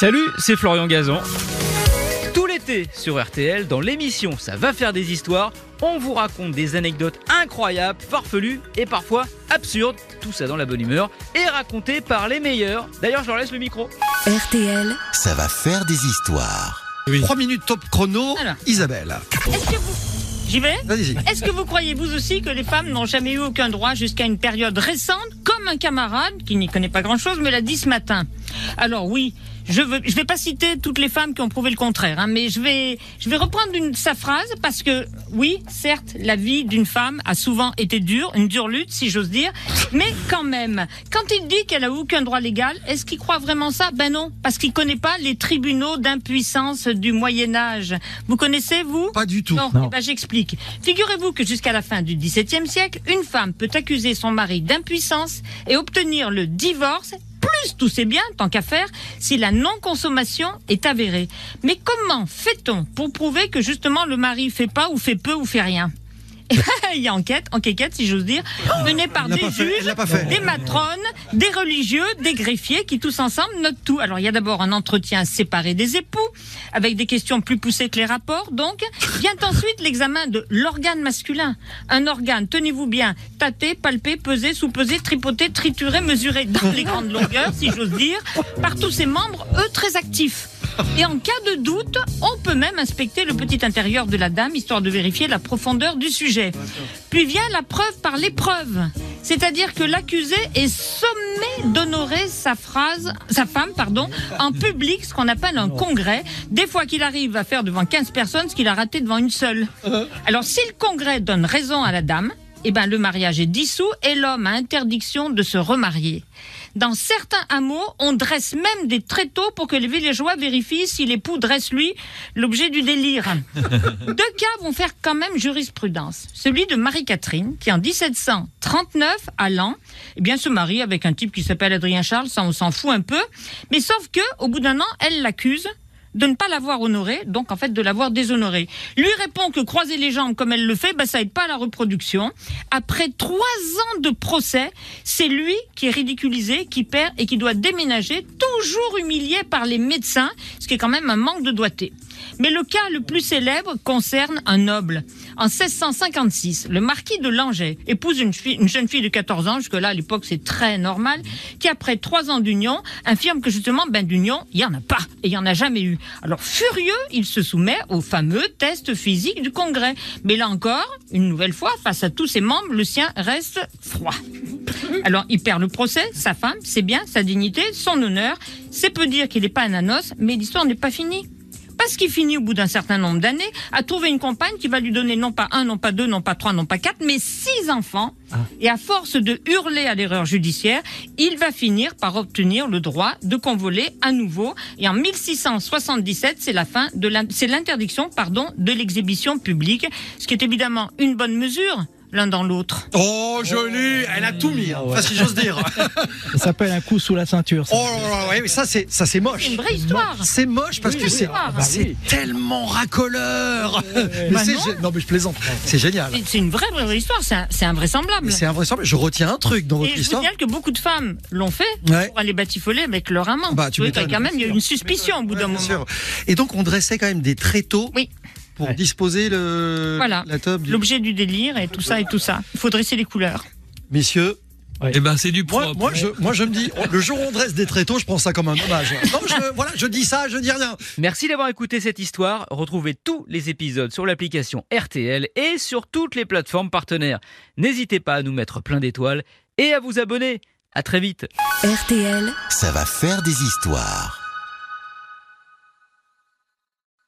Salut, c'est Florian Gazan. Tout l'été sur RTL, dans l'émission Ça va faire des histoires, on vous raconte des anecdotes incroyables, farfelues et parfois absurdes, tout ça dans la bonne humeur, et racontées par les meilleurs. D'ailleurs, je leur laisse le micro. RTL, Ça va faire des histoires. 3 minutes top chrono, Alors. Isabelle. Est-ce que vous... J'y vais Vas-y. Est-ce que vous croyez vous aussi que les femmes n'ont jamais eu aucun droit jusqu'à une période récente, comme un camarade qui n'y connaît pas grand-chose me l'a dit ce matin Alors oui, je veux, je vais pas citer toutes les femmes qui ont prouvé le contraire, hein, mais je vais, je vais reprendre une, sa phrase parce que oui, certes, la vie d'une femme a souvent été dure, une dure lutte si j'ose dire, mais quand même, quand il dit qu'elle a aucun droit légal, est-ce qu'il croit vraiment ça? Ben non, parce qu'il connaît pas les tribunaux d'impuissance du Moyen Âge. Vous connaissez vous? Pas du tout. non, eh ben, j'explique. Figurez-vous que jusqu'à la fin du XVIIe siècle, une femme peut accuser son mari d'impuissance et obtenir le divorce, plus tous ses biens, tant qu'à faire, si la non-consommation est avérée. Mais comment fait-on pour prouver que justement le mari fait pas ou fait peu ou fait rien? il y a enquête, enquête, si j'ose dire, menée par Elle l'a des juges, des matrones, des religieux, des greffiers qui tous ensemble notent tout. Alors il y a d'abord un entretien séparé des époux, avec des questions plus poussées que les rapports, donc. Vient ensuite l'examen de l'organe masculin. Un organe, tenez-vous bien, tâté, palpé, pesé, sous-pesé, tripoté, trituré, mesuré dans les grandes longueurs, si j'ose dire, par tous ses membres, eux très actifs. Et en cas de doute, on peut même inspecter le petit intérieur de la dame, histoire de vérifier la profondeur du sujet. Puis vient la preuve par l'épreuve. C'est-à-dire que l'accusé est sommé d'honorer sa phrase, sa femme, pardon, en public, ce qu'on appelle un congrès. Des fois qu'il arrive à faire devant 15 personnes ce qu'il a raté devant une seule. Alors, si le congrès donne raison à la dame, eh ben, le mariage est dissous et l'homme a interdiction de se remarier. Dans certains hameaux, on dresse même des tréteaux pour que les villageois vérifient si l'époux dresse lui l'objet du délire. Deux cas vont faire quand même jurisprudence. Celui de Marie-Catherine, qui en 1739, à Lens, eh bien, se marie avec un type qui s'appelle Adrien Charles, ça on s'en fout un peu. Mais sauf que, au bout d'un an, elle l'accuse de ne pas l'avoir honoré, donc en fait de l'avoir déshonoré. Lui répond que croiser les jambes comme elle le fait, bah, ça aide pas à la reproduction. Après trois ans de procès, c'est lui qui est ridiculisé, qui perd et qui doit déménager, toujours humilié par les médecins, ce qui est quand même un manque de doigté. Mais le cas le plus célèbre concerne un noble. En 1656, le marquis de Langeais épouse une, jeune fille de 14 ans, jusque-là à l'époque c'est très normal, qui après trois ans d'union affirme que justement, ben d'union, il n'y en a pas et il n'y en a jamais eu. Alors furieux, il se soumet au fameux test physique du Congrès. Mais là encore, une nouvelle fois, face à tous ses membres, le sien reste froid. Alors il perd le procès, sa femme, ses biens, sa dignité, son honneur. C'est peu dire qu'il n'est pas un anos, mais l'histoire n'est pas finie. Parce qu'il finit au bout d'un certain nombre d'années à trouver une compagne qui va lui donner non pas un, non pas deux, non pas trois, non pas quatre, mais six enfants. Et à force de hurler à l'erreur judiciaire, il va finir par obtenir le droit de convoler à nouveau. Et en 1677, c'est la fin de l'interdiction, pardon, de l'exhibition publique, ce qui est évidemment une bonne mesure l'un dans l'autre. Oh, joli Elle a tout mis, hein. enfin, si j'ose dire. Ça s'appelle un coup sous la ceinture. ça. Oh là là, ouais, mais ça, c'est ça, c'est moche. C'est une vraie histoire. C'est moche parce Oui, que c'est. Ah, bah oui. tellement racoleur. Mais Bah non. mais je plaisante. C'est génial. C'est une vraie, vraie histoire, c'est invraisemblable. Mais C'est invraisemblable. Je retiens un truc dans Et votre je vous histoire. signale que beaucoup de femmes l'ont fait Ouais. pour aller batifoler avec leur amant. Bah, tu Oui, quand même, il y a eu une suspicion au bout d'un Ouais, bien moment. sûr. Et donc, on dressait quand même des tréteaux Oui. Pour Ouais. disposer le, Voilà. la du... L'objet du délire et tout ça et tout ça. Il faut dresser les couleurs. Messieurs, Eh ben, c'est du moi, propre. moi, je, moi, je me dis, le jour où on dresse des tréteaux, je prends ça comme un hommage. Non, je, voilà, je dis ça, je dis rien. Merci d'avoir écouté cette histoire. Retrouvez tous les épisodes sur l'application RTL et sur toutes les plateformes partenaires. N'hésitez pas à nous mettre plein d'étoiles et à vous abonner. À très vite. RTL. Ça va faire des histoires.